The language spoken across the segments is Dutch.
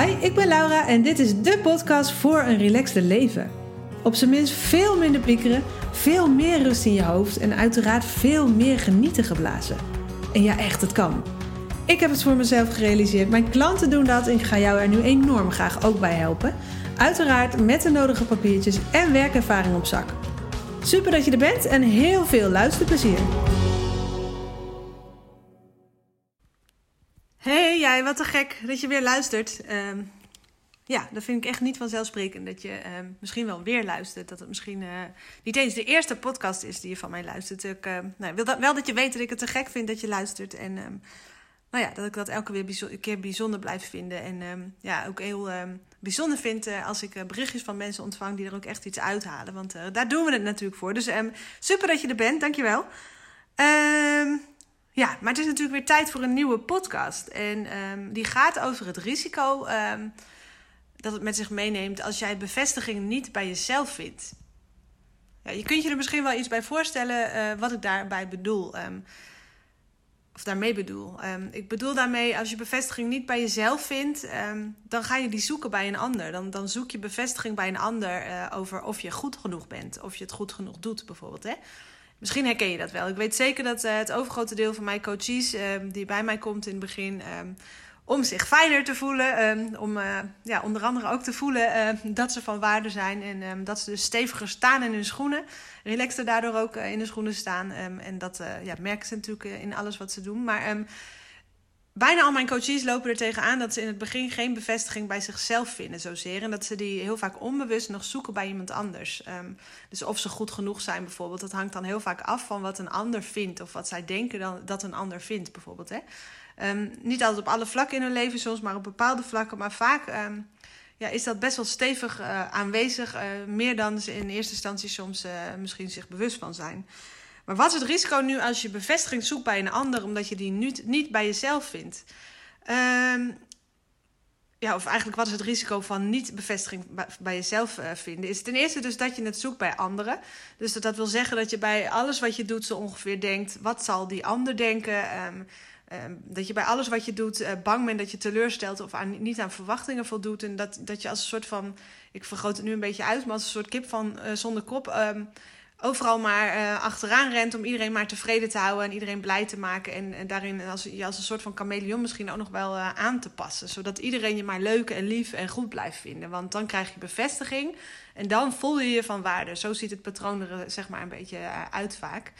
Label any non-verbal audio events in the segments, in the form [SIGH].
Hi, ik ben Laura en dit is de podcast voor een relaxte leven. Op zijn minst veel minder piekeren, veel meer rust in je hoofd en uiteraard veel meer genieten geblazen. En ja, echt, het kan. Ik heb het voor mezelf gerealiseerd. Mijn klanten doen dat en ik ga jou er nu enorm graag ook bij helpen. Uiteraard met de nodige papiertjes en werkervaring op zak. Super dat je er bent en heel veel luisterplezier. Hey jij, wat te gek dat je weer luistert. Ehm, ja, dat vind ik echt niet vanzelfsprekend dat je ehm, misschien wel weer luistert. Dat het misschien uh, niet eens de eerste podcast is die je van mij luistert. Ik uh, nou, wil dat, wel dat je weet dat ik het te gek vind dat je luistert. En nou ja, dat ik dat elke weer bijzonder, keer bijzonder blijf vinden. En ja, ook heel bijzonder vind uh, als ik berichtjes van mensen ontvang die er ook echt iets uithalen. Want daar doen we het natuurlijk voor. Dus super dat je er bent, dankjewel. Ehm ja, maar het is natuurlijk weer tijd voor een nieuwe podcast. En um, die gaat over het risico um, dat het met zich meeneemt als jij bevestiging niet bij jezelf vindt. Ja, je kunt je er misschien wel iets bij voorstellen uh, wat ik daarbij bedoel. Um, of daarmee bedoel. ik bedoel daarmee, als je bevestiging niet bij jezelf vindt, dan ga je die zoeken bij een ander. Dan, dan zoek je bevestiging bij een ander uh, over of je goed genoeg bent. Of je het goed genoeg doet, bijvoorbeeld. Hè? Misschien herken je dat wel. Ik weet zeker dat uh, het overgrote deel van mijn coaches uh, die bij mij komt in het begin. Um, om zich fijner te voelen. Um, om uh, ja, onder andere ook te voelen dat ze van waarde zijn. En dat ze dus steviger staan in hun schoenen. Relaxter daardoor ook in de schoenen staan. en dat ja, merken ze natuurlijk in alles wat ze doen. Maar bijna al mijn coaches lopen er tegenaan dat ze in het begin geen bevestiging bij zichzelf vinden zozeer. En dat ze die heel vaak onbewust nog zoeken bij iemand anders. Um, dus of ze goed genoeg zijn bijvoorbeeld, dat hangt dan heel vaak af van wat een ander vindt. Of wat zij denken dan, dat een ander vindt bijvoorbeeld. Hè? Um, niet altijd op alle vlakken in hun leven soms, maar op bepaalde vlakken. Maar vaak um, ja, is dat best wel stevig uh, aanwezig. Uh, meer dan ze in eerste instantie soms uh, misschien zich bewust van zijn. Maar wat is het risico nu als je bevestiging zoekt bij een ander omdat je die niet, niet bij jezelf vindt? Um, ja, of eigenlijk wat is het risico van niet bevestiging bij jezelf uh, vinden? Is ten eerste dus dat je het zoekt bij anderen. Dus dat, dat wil zeggen dat je bij alles wat je doet zo ongeveer denkt: wat zal die ander denken? Um, um, dat je bij alles wat je doet uh, bang bent dat je teleurstelt of niet aan verwachtingen voldoet. En dat, dat je als een soort van, ik vergroot het nu een beetje uit, maar als een soort kip van uh, zonder kop overal maar uh, achteraan rent om iedereen maar tevreden te houden en iedereen blij te maken. En, en daarin als, je als een soort van chameleon misschien ook nog wel uh, aan te passen. Zodat iedereen je maar leuk en lief en goed blijft vinden. Want dan krijg je bevestiging en dan voel je je van waarde. Zo ziet het patroon er zeg maar een beetje uit vaak.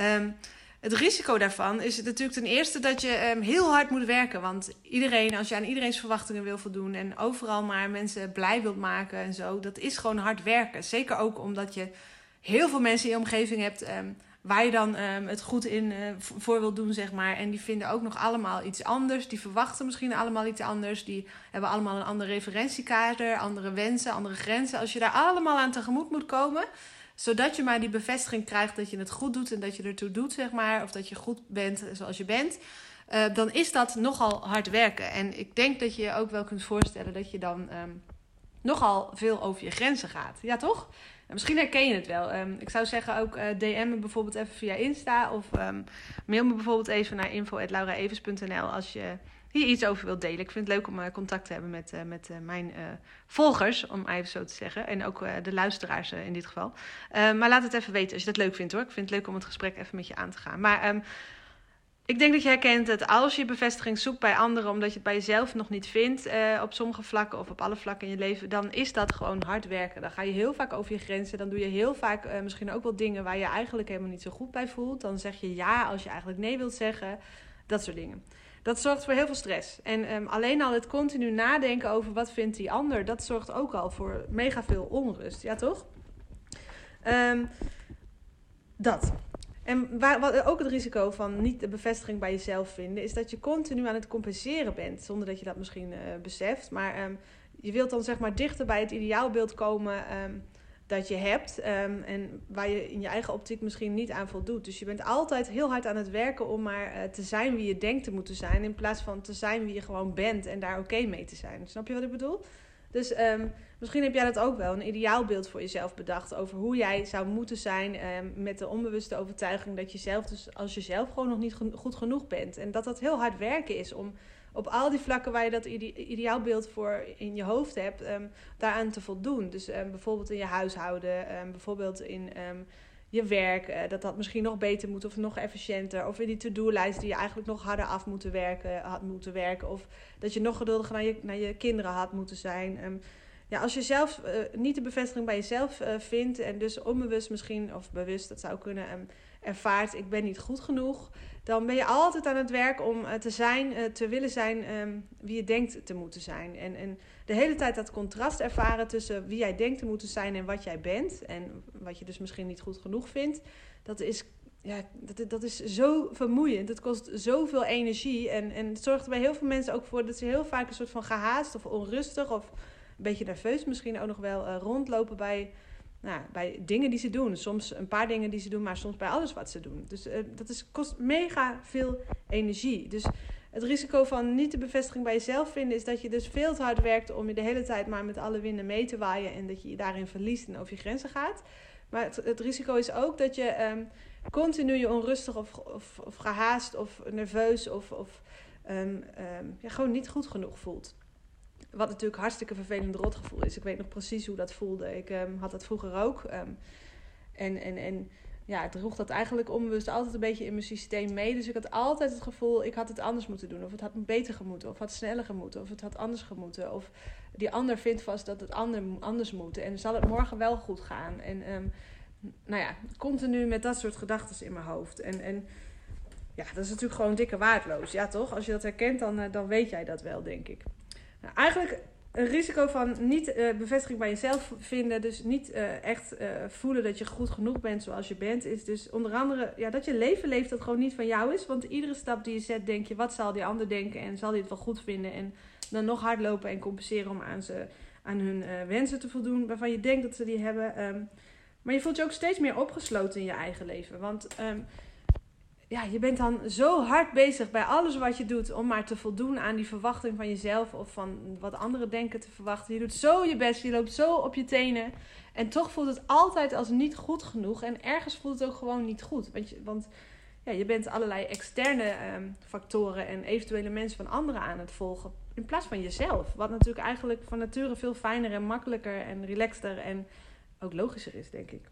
Um, het risico daarvan is natuurlijk ten eerste dat je um, heel hard moet werken. Want iedereen, als je aan iedereen's verwachtingen wil voldoen en overal maar mensen blij wilt maken en zo, dat is gewoon hard werken. Zeker ook omdat je heel veel mensen in je omgeving hebt um, waar je dan um, het goed in uh, voor wilt doen, zeg maar. En die vinden ook nog allemaal iets anders. Die verwachten misschien allemaal iets anders. Die hebben allemaal een andere referentiekader, andere wensen, andere grenzen. Als je daar allemaal aan tegemoet moet komen, zodat je maar die bevestiging krijgt dat je het goed doet en dat je ertoe doet, zeg maar. Of dat je goed bent zoals je bent. Uh, dan is dat nogal hard werken. En ik denk dat je je ook wel kunt voorstellen dat je dan um, nogal veel over je grenzen gaat. Ja, toch? Misschien herken je het wel. Um, ik zou zeggen ook uh, DM me bijvoorbeeld even via Insta. Of um, mail me bijvoorbeeld even naar info.lauraevers.nl als je hier iets over wilt delen. Ik vind het leuk om uh, contact te hebben met, uh, met mijn volgers, om even zo te zeggen. En ook de luisteraars in dit geval. maar laat het even weten als je dat leuk vindt hoor. Ik vind het leuk om het gesprek even met je aan te gaan. Maar... ik denk dat je herkent dat als je bevestiging zoekt bij anderen omdat je het bij jezelf nog niet vindt uh, op sommige vlakken of op alle vlakken in je leven, dan is dat gewoon hard werken. Dan ga je heel vaak over je grenzen. Dan doe je heel vaak uh, misschien ook wel dingen waar je eigenlijk helemaal niet zo goed bij voelt. Dan zeg je ja als je eigenlijk nee wilt zeggen. Dat soort dingen. Dat zorgt voor heel veel stress. En um, alleen al het continu nadenken over wat vindt die ander, dat zorgt ook al voor mega veel onrust. Ja, toch? Um, dat. En waar, wat, ook het risico van niet de bevestiging bij jezelf vinden, is dat je continu aan het compenseren bent, zonder dat je dat misschien uh, beseft. Maar um, je wilt dan zeg maar dichter bij het ideaalbeeld komen um, dat je hebt um, en waar je in je eigen optiek misschien niet aan voldoet. Dus je bent altijd heel hard aan het werken om maar uh, te zijn wie je denkt te moeten zijn, in plaats van te zijn wie je gewoon bent en daar oké mee te zijn. Snap je wat ik bedoel? Dus um, misschien heb jij dat ook wel, een ideaalbeeld voor jezelf bedacht over hoe jij zou moeten zijn um, met de onbewuste overtuiging dat je zelf dus als jezelf gewoon nog niet goed genoeg bent. En dat dat heel hard werken is om op al die vlakken waar je dat ideaalbeeld voor in je hoofd hebt, um, daaraan te voldoen. Dus bijvoorbeeld in je huishouden, bijvoorbeeld in je werk, uh, dat dat misschien nog beter moet of nog efficiënter. Of in die to-do-lijst die je eigenlijk nog harder af moeten werken, had moeten werken. Of dat je nog geduldiger naar je, naar je kinderen had moeten zijn. ja, als je zelf uh, niet de bevestiging bij jezelf uh, vindt en dus onbewust misschien, of bewust, dat zou kunnen, ervaart ik ben niet goed genoeg dan ben je altijd aan het werk om te zijn, te willen zijn um, wie je denkt te moeten zijn. En, en de hele tijd dat contrast ervaren tussen wie jij denkt te moeten zijn en wat jij bent. En wat je dus misschien niet goed genoeg vindt. Dat is, ja, dat, dat is zo vermoeiend. Het kost zoveel energie. En, en het zorgt er bij heel veel mensen ook voor dat ze heel vaak een soort van gehaast of onrustig of een beetje nerveus misschien ook nog wel uh, rondlopen bij nou, bij dingen die ze doen. Soms een paar dingen die ze doen, maar soms bij alles wat ze doen. Dus uh, dat is, kost mega veel energie. Dus het risico van niet de bevestiging bij jezelf vinden is dat je dus veel te hard werkt om je de hele tijd maar met alle winden mee te waaien en dat je je daarin verliest en over je grenzen gaat. Maar het, het risico is ook dat je um, continu je onrustig of, of, gehaast of nerveus of, of um, um, ja, gewoon niet goed genoeg voelt. Wat natuurlijk hartstikke vervelend rotgevoel is. Ik weet nog precies hoe dat voelde. Ik had dat vroeger ook. En, en, en ja, droeg dat eigenlijk onbewust altijd een beetje in mijn systeem mee. Dus ik had altijd het gevoel, ik had het anders moeten doen. Of het had beter gemoeten. Of het had sneller gemoeten. Of het had anders gemoeten. Of die ander vindt vast dat het ander, anders moet. En zal het morgen wel goed gaan. En um, nou ja, continu met dat soort gedachten in mijn hoofd. En, en ja, dat is natuurlijk gewoon dikke waardeloos. Ja, toch? Als je dat herkent, dan, uh, dan weet jij dat wel, denk ik. Nou, eigenlijk een risico van niet uh, bevestiging bij jezelf vinden. Dus niet uh, echt uh, voelen dat je goed genoeg bent zoals je bent. Is dus onder andere ja, dat je leven leeft dat gewoon niet van jou is. Want iedere stap die je zet, denk je, wat zal die ander denken? En zal die het wel goed vinden? En dan nog hardlopen en compenseren om aan, ze, aan hun wensen te voldoen. Waarvan je denkt dat ze die hebben. Um, maar je voelt je ook steeds meer opgesloten in je eigen leven. Want um, ja, je bent dan zo hard bezig bij alles wat je doet om maar te voldoen aan die verwachting van jezelf of van wat anderen denken te verwachten. Je doet zo je best, je loopt zo op je tenen en toch voelt het altijd als niet goed genoeg en ergens voelt het ook gewoon niet goed. Want je, want, ja, je bent allerlei externe um, factoren en eventuele mensen van anderen aan het volgen in plaats van jezelf. Wat natuurlijk eigenlijk van nature veel fijner en makkelijker en relaxter en ook logischer is, denk ik.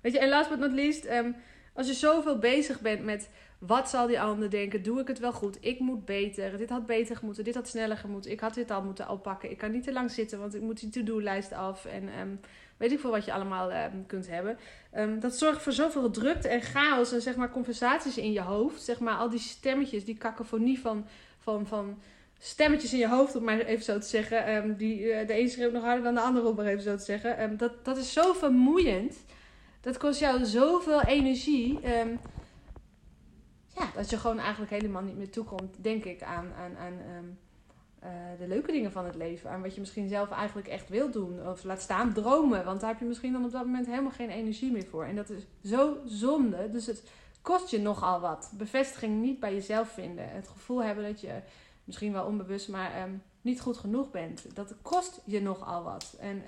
Weet je, en last but not least... Um, als je zoveel bezig bent met wat zal die ander denken, doe ik het wel goed, ik moet beter, dit had beter moeten, dit had sneller gemoeten, ik had dit al moeten oppakken, ik kan niet te lang zitten, want ik moet die to-do-lijst af. En um, weet ik veel wat je allemaal um, kunt hebben. Um, dat zorgt voor zoveel drukte en chaos en zeg maar conversaties in je hoofd, zeg maar al die stemmetjes, die kakofonie van, van, van stemmetjes in je hoofd, om maar even zo te zeggen, die, uh, de een schreeuwt nog harder dan de andere, om maar even zo te zeggen. dat, dat is zo vermoeiend. Dat kost jou zoveel energie. Um, ja, dat je gewoon eigenlijk helemaal niet meer toekomt, denk ik, aan, aan, aan um, uh, de leuke dingen van het leven. Aan wat je misschien zelf eigenlijk echt wilt doen. Of laat staan dromen. Want daar heb je misschien dan op dat moment helemaal geen energie meer voor. En dat is zo zonde. Dus het kost je nogal wat. Bevestiging niet bij jezelf vinden. Het gevoel hebben dat je misschien wel onbewust, maar um, niet goed genoeg bent. Dat kost je nogal wat. En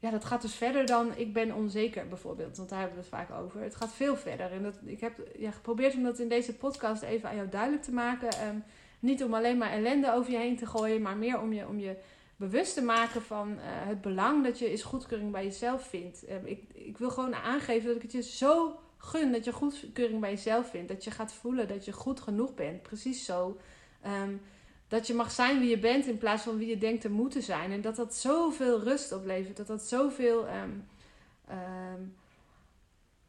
ja, dat gaat dus verder dan ik ben onzeker bijvoorbeeld. Want daar hebben we het vaak over. Het gaat veel verder. En dat, ik heb ja, geprobeerd om dat in deze podcast even aan jou duidelijk te maken. Um, niet om alleen maar ellende over je heen te gooien, maar meer om je, om je bewust te maken van uh, het belang dat je eens goedkeuring bij jezelf vindt. Um, ik, ik wil gewoon aangeven dat ik het je zo gun dat je goedkeuring bij jezelf vindt. Dat je gaat voelen dat je goed genoeg bent. Precies zo. Um, dat je mag zijn wie je bent in plaats van wie je denkt te moeten zijn. En dat dat zoveel rust oplevert. Dat dat zoveel um, um,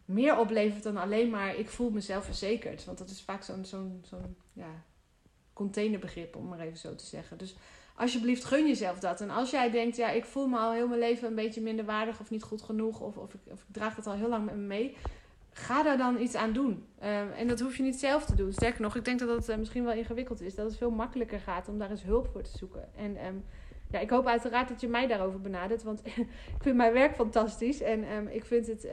meer oplevert dan alleen maar ik voel mezelf verzekerd. Want dat is vaak zo'n zo'n zo'n ja, containerbegrip, om maar even zo te zeggen. Dus alsjeblieft gun jezelf dat. En als jij denkt, ja, ik voel me al heel mijn leven een beetje minder waardig of niet goed genoeg. Of, of, ik, of ik draag het al heel lang met me mee ga daar dan iets aan doen. Uh, en dat hoef je niet zelf te doen. Sterker nog, ik denk dat het uh, misschien wel ingewikkeld is. Dat het veel makkelijker gaat om daar eens hulp voor te zoeken. En um, ja, ik hoop uiteraard dat je mij daarover benadert. Want [LAUGHS] ik vind mijn werk fantastisch. En um, ik vind het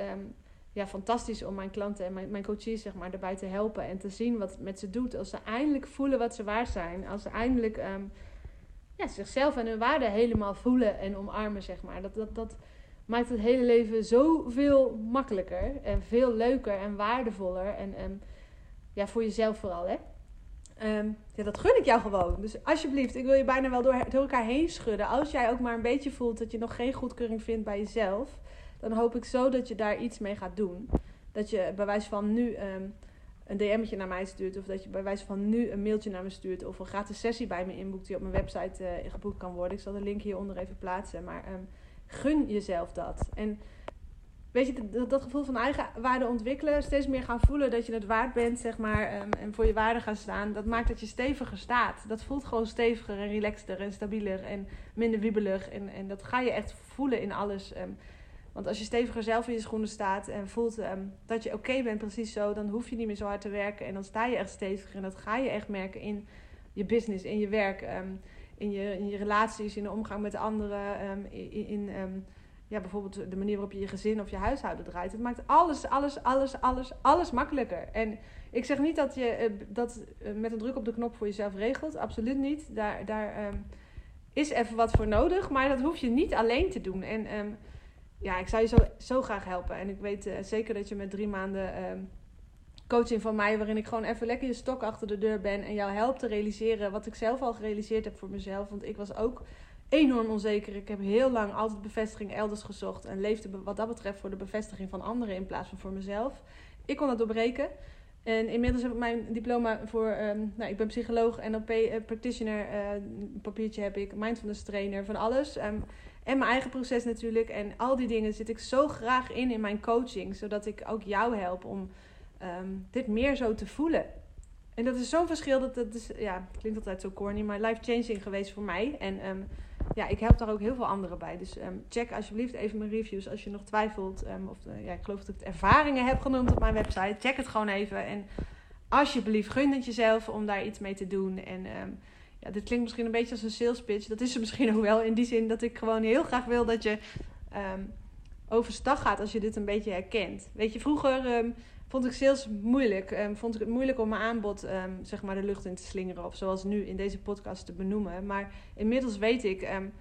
ja, fantastisch om mijn klanten en mijn, coaches zeg maar, daarbij te helpen. En te zien wat het met ze doet. Als ze eindelijk voelen wat ze waard zijn. Als ze eindelijk ja, zichzelf en hun waarde helemaal voelen en omarmen. Zeg maar. Dat, dat, dat, maakt het hele leven zoveel makkelijker en veel leuker en waardevoller. En, en ja, voor jezelf vooral, hè. Ehm, ja, dat gun ik jou gewoon. Dus alsjeblieft, ik wil je bijna wel door, door elkaar heen schudden. Als jij ook maar een beetje voelt dat je nog geen goedkeuring vindt bij jezelf, dan hoop ik zo dat je daar iets mee gaat doen. Dat je bij wijze van nu ehm, een DM'tje naar mij stuurt, of dat je bij wijze van nu een mailtje naar me stuurt, of een gratis sessie bij me inboekt die op mijn website uh, geboekt kan worden. Ik zal de link hieronder even plaatsen. Maar um, gun jezelf dat. En weet je, dat, dat, gevoel van eigen waarde ontwikkelen, steeds meer gaan voelen dat je het waard bent, zeg maar, um, en voor je waarde gaan staan, dat maakt dat je steviger staat. Dat voelt gewoon steviger en relaxter en stabieler en minder wiebelig. En, en dat ga je echt voelen in alles. Um, want als je steviger zelf in je schoenen staat en voelt um, dat je oké bent, precies zo, dan hoef je niet meer zo hard te werken. En dan sta je echt steviger. En dat ga je echt merken in je business, in je werk, in, je, in je relaties, in de omgang met anderen, in. in ja, bijvoorbeeld de manier waarop je je gezin of je huishouden draait. Het maakt alles, alles, alles, alles, alles makkelijker. En ik zeg niet dat je uh, dat uh, met een druk op de knop voor jezelf regelt. Absoluut niet. Daar, daar um, is even wat voor nodig. Maar dat hoef je niet alleen te doen. En um, ja, ik zou je zo, zo graag helpen. En ik weet uh, zeker dat je met drie maanden um, coaching van mij... waarin ik gewoon even lekker je stok achter de deur ben... en jou help te realiseren wat ik zelf al gerealiseerd heb voor mezelf. Want ik was ook enorm onzeker. Ik heb heel lang altijd bevestiging elders gezocht. En leefde wat dat betreft voor de bevestiging van anderen in plaats van voor mezelf. Ik kon dat doorbreken. En inmiddels heb ik mijn diploma voor, um, nou, ik ben psycholoog, NLP uh, practitioner, een papiertje heb ik, mindfulness trainer, van alles. Um, en mijn eigen proces natuurlijk. En al die dingen zit ik zo graag in in mijn coaching, zodat ik ook jou help om um, dit meer zo te voelen. En dat is zo'n verschil, dat, dat is, ja, klinkt altijd zo corny, maar life-changing geweest voor mij. En ja, ik help daar ook heel veel anderen bij. Dus um, check alsjeblieft even mijn reviews als je nog twijfelt. Of ja, ik geloof dat ik het ervaringen heb genoemd op mijn website. Check het gewoon even. En alsjeblieft, gun het jezelf om daar iets mee te doen. En ja, dit klinkt misschien een beetje als een sales pitch. Dat is er misschien ook wel. In die zin dat ik gewoon heel graag wil dat je overstag gaat als je dit een beetje herkent. Weet je, vroeger vond ik sales moeilijk. Um, vond ik het moeilijk om mijn aanbod um, zeg maar de lucht in te slingeren. Of zoals nu in deze podcast te benoemen. Maar inmiddels weet ik... Um,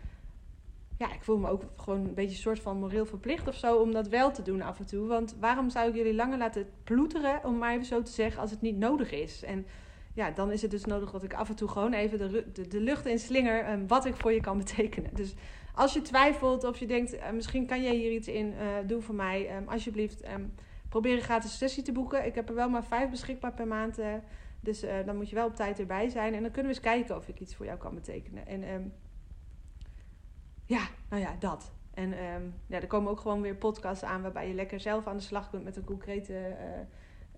ja, ik voel me ook gewoon een beetje een soort van moreel verplicht of zo... om dat wel te doen af en toe. Want waarom zou ik jullie langer laten ploeteren... om maar even zo te zeggen, als het niet nodig is? En ja, dan is het dus nodig dat ik af en toe gewoon even de, de, de lucht in slinger... wat ik voor je kan betekenen. Dus als je twijfelt of je denkt... Uh, misschien kan jij hier iets in uh, doen voor mij... alsjeblieft probeer een gratis sessie te boeken. Ik heb er wel maar vijf beschikbaar per maand. Uh, dus uh, dan moet je wel op tijd erbij zijn. En dan kunnen we eens kijken of ik iets voor jou kan betekenen. En um, ja, nou ja, dat. En um, ja, er komen ook gewoon weer podcasts aan waarbij je lekker zelf aan de slag kunt met een concrete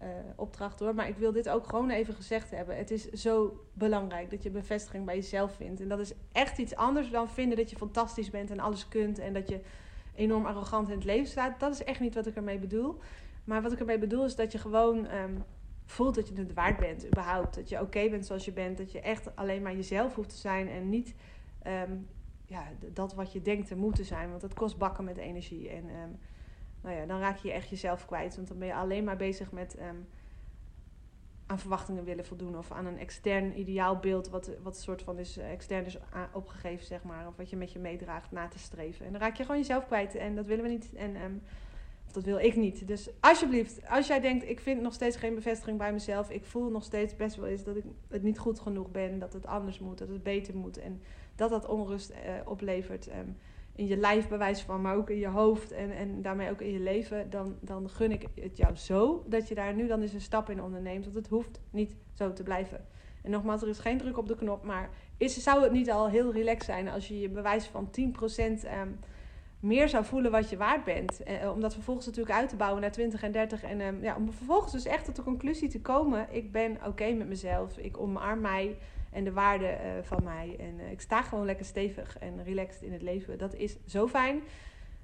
uh, opdracht hoor. Maar ik wil dit ook gewoon even gezegd hebben. Het is zo belangrijk dat je bevestiging bij jezelf vindt. En dat is echt iets anders dan vinden dat je fantastisch bent en alles kunt. En dat je enorm arrogant in het leven staat. Dat is echt niet wat ik ermee bedoel. Maar wat ik ermee bedoel is dat je gewoon um, voelt dat je het waard bent, überhaupt. Dat je oké bent zoals je bent. Dat je echt alleen maar jezelf hoeft te zijn en niet um, ja, dat wat je denkt te moeten zijn. Want dat kost bakken met energie. En um, nou ja, dan raak je echt jezelf kwijt. Want dan ben je alleen maar bezig met aan verwachtingen willen voldoen. Of aan een extern ideaalbeeld, wat, wat een soort van is eh, extern is opgegeven, zeg maar. Of wat je met je meedraagt na te streven. En dan raak je gewoon jezelf kwijt. En dat willen we niet. En dat wil ik niet. Dus alsjeblieft, als jij denkt, ik vind nog steeds geen bevestiging bij mezelf. Ik voel nog steeds best wel eens dat ik het niet goed genoeg ben. Dat het anders moet, dat het beter moet. En dat dat onrust eh, oplevert um, in je lijf bewijs van, maar ook in je hoofd. En, en daarmee ook in je leven. Dan, dan gun ik het jou zo dat je daar nu dan eens een stap in onderneemt. Want het hoeft niet zo te blijven. En nogmaals, er is geen druk op de knop. Maar is, zou het niet al heel relaxed zijn als je je bewijs van 10% um, meer zou voelen wat je waard bent. Eh, om dat vervolgens natuurlijk uit te bouwen naar 20 en 30. En um, ja, om vervolgens dus echt tot de conclusie te komen: ik ben oké met mezelf. Ik omarm mij en de waarde uh, van mij. En uh, ik sta gewoon lekker stevig en relaxed in het leven. Dat is zo fijn.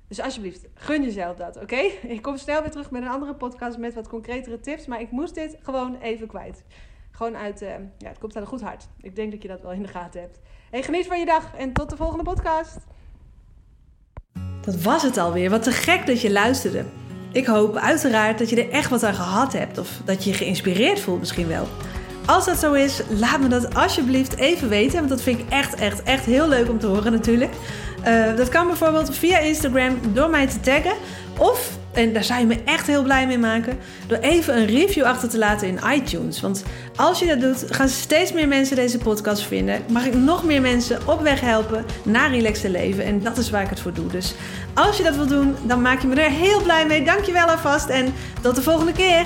Dus alsjeblieft, gun jezelf dat, oké? [LAUGHS] Ik kom snel weer terug met een andere podcast met wat concretere tips. Maar ik moest dit gewoon even kwijt. Gewoon uit, uh, ja, het komt uit een goed hart. Ik denk dat je dat wel in de gaten hebt. Hey, geniet van je dag en tot de volgende podcast. Dat was het alweer. Wat te gek dat je luisterde. Ik hoop uiteraard dat je er echt wat aan gehad hebt. Of dat je je geïnspireerd voelt misschien wel. Als dat zo is, laat me dat alsjeblieft even weten. Want dat vind ik echt, echt, echt heel leuk om te horen natuurlijk. Uh, dat kan bijvoorbeeld via Instagram door mij te taggen. Of En daar zou je me echt heel blij mee maken. Door even een review achter te laten in iTunes. Want als je dat doet, gaan steeds meer mensen deze podcast vinden. Mag ik nog meer mensen op weg helpen naar relaxte leven. En dat is waar ik het voor doe. Dus als je dat wil doen, dan maak je me er heel blij mee. Dankjewel alvast en tot de volgende keer.